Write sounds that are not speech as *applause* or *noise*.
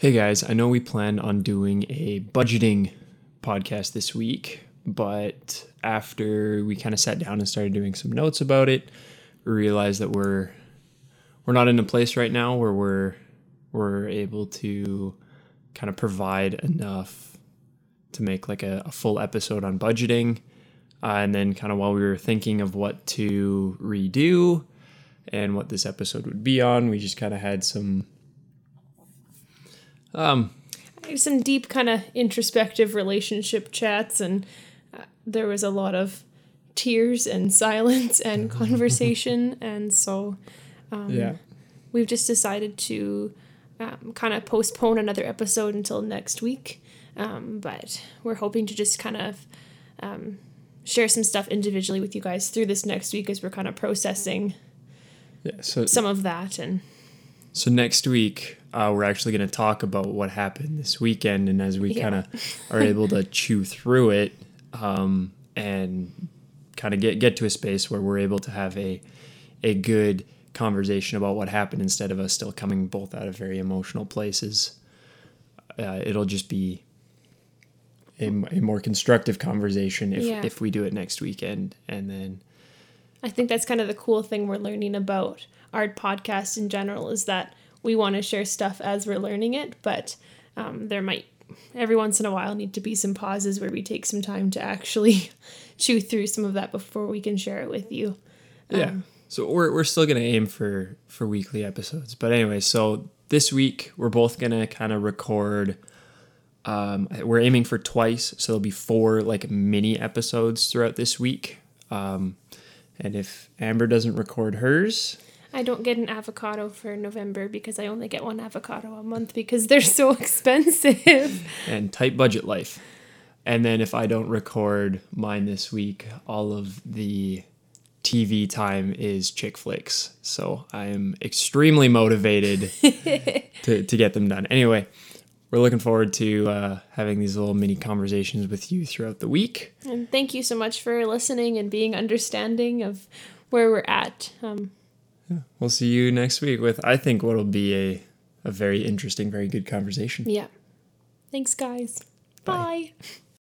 Hey guys, I know we planned on doing a budgeting podcast this week, but after we kind of sat down and started doing some notes about it, we realized that we're we're not in a place right now where we're we're able to kind of provide enough to make like a, a full episode on budgeting. Uh, and then kind of while we were thinking of what to redo and what this episode would be on, we just kind of had some um, some deep kind of introspective relationship chats and uh, there was a lot of tears and *laughs* silence and conversation and so um, yeah. we've just decided to um, kind of postpone another episode until next week um, but we're hoping to just kind of um, share some stuff individually with you guys through this next week as we're kind of processing Yeah, so some of that and so next week uh, we're actually going to talk about what happened this weekend, and as we Yeah. kind of are able to *laughs* chew through it, um, and kind of get get to a space where we're able to have a a good conversation about what happened instead of us still coming both out of very emotional places. Uh, it'll just be a, a more constructive conversation if Yeah. if we do it next weekend, and then I think that's kind of the cool thing we're learning about our podcast in general is that we want to share stuff as we're learning it, but um, there might every once in a while need to be some pauses where we take some time to actually *laughs* chew through some of that before we can share it with you. Yeah. So we're we're still gonna aim for for weekly episodes. But anyway, so this week we're both gonna kind of record. Um, we're aiming for twice, so there'll be four like mini episodes throughout this week. Um, and if Amber doesn't record hers, I don't get an avocado for November because I only get one avocado a month because they're so *laughs* expensive. and tight budget life. And then if I don't record mine this week, all of the TV time is chick flicks. So I am extremely motivated *laughs* to, to get them done. Anyway, we're looking forward to uh, having these little mini conversations with you throughout the week. and thank you so much for listening and being understanding of where we're at. Um, We'll see you next week with, I think, what will be a, a very interesting, very good conversation. yeah. Thanks, guys. Bye. Bye.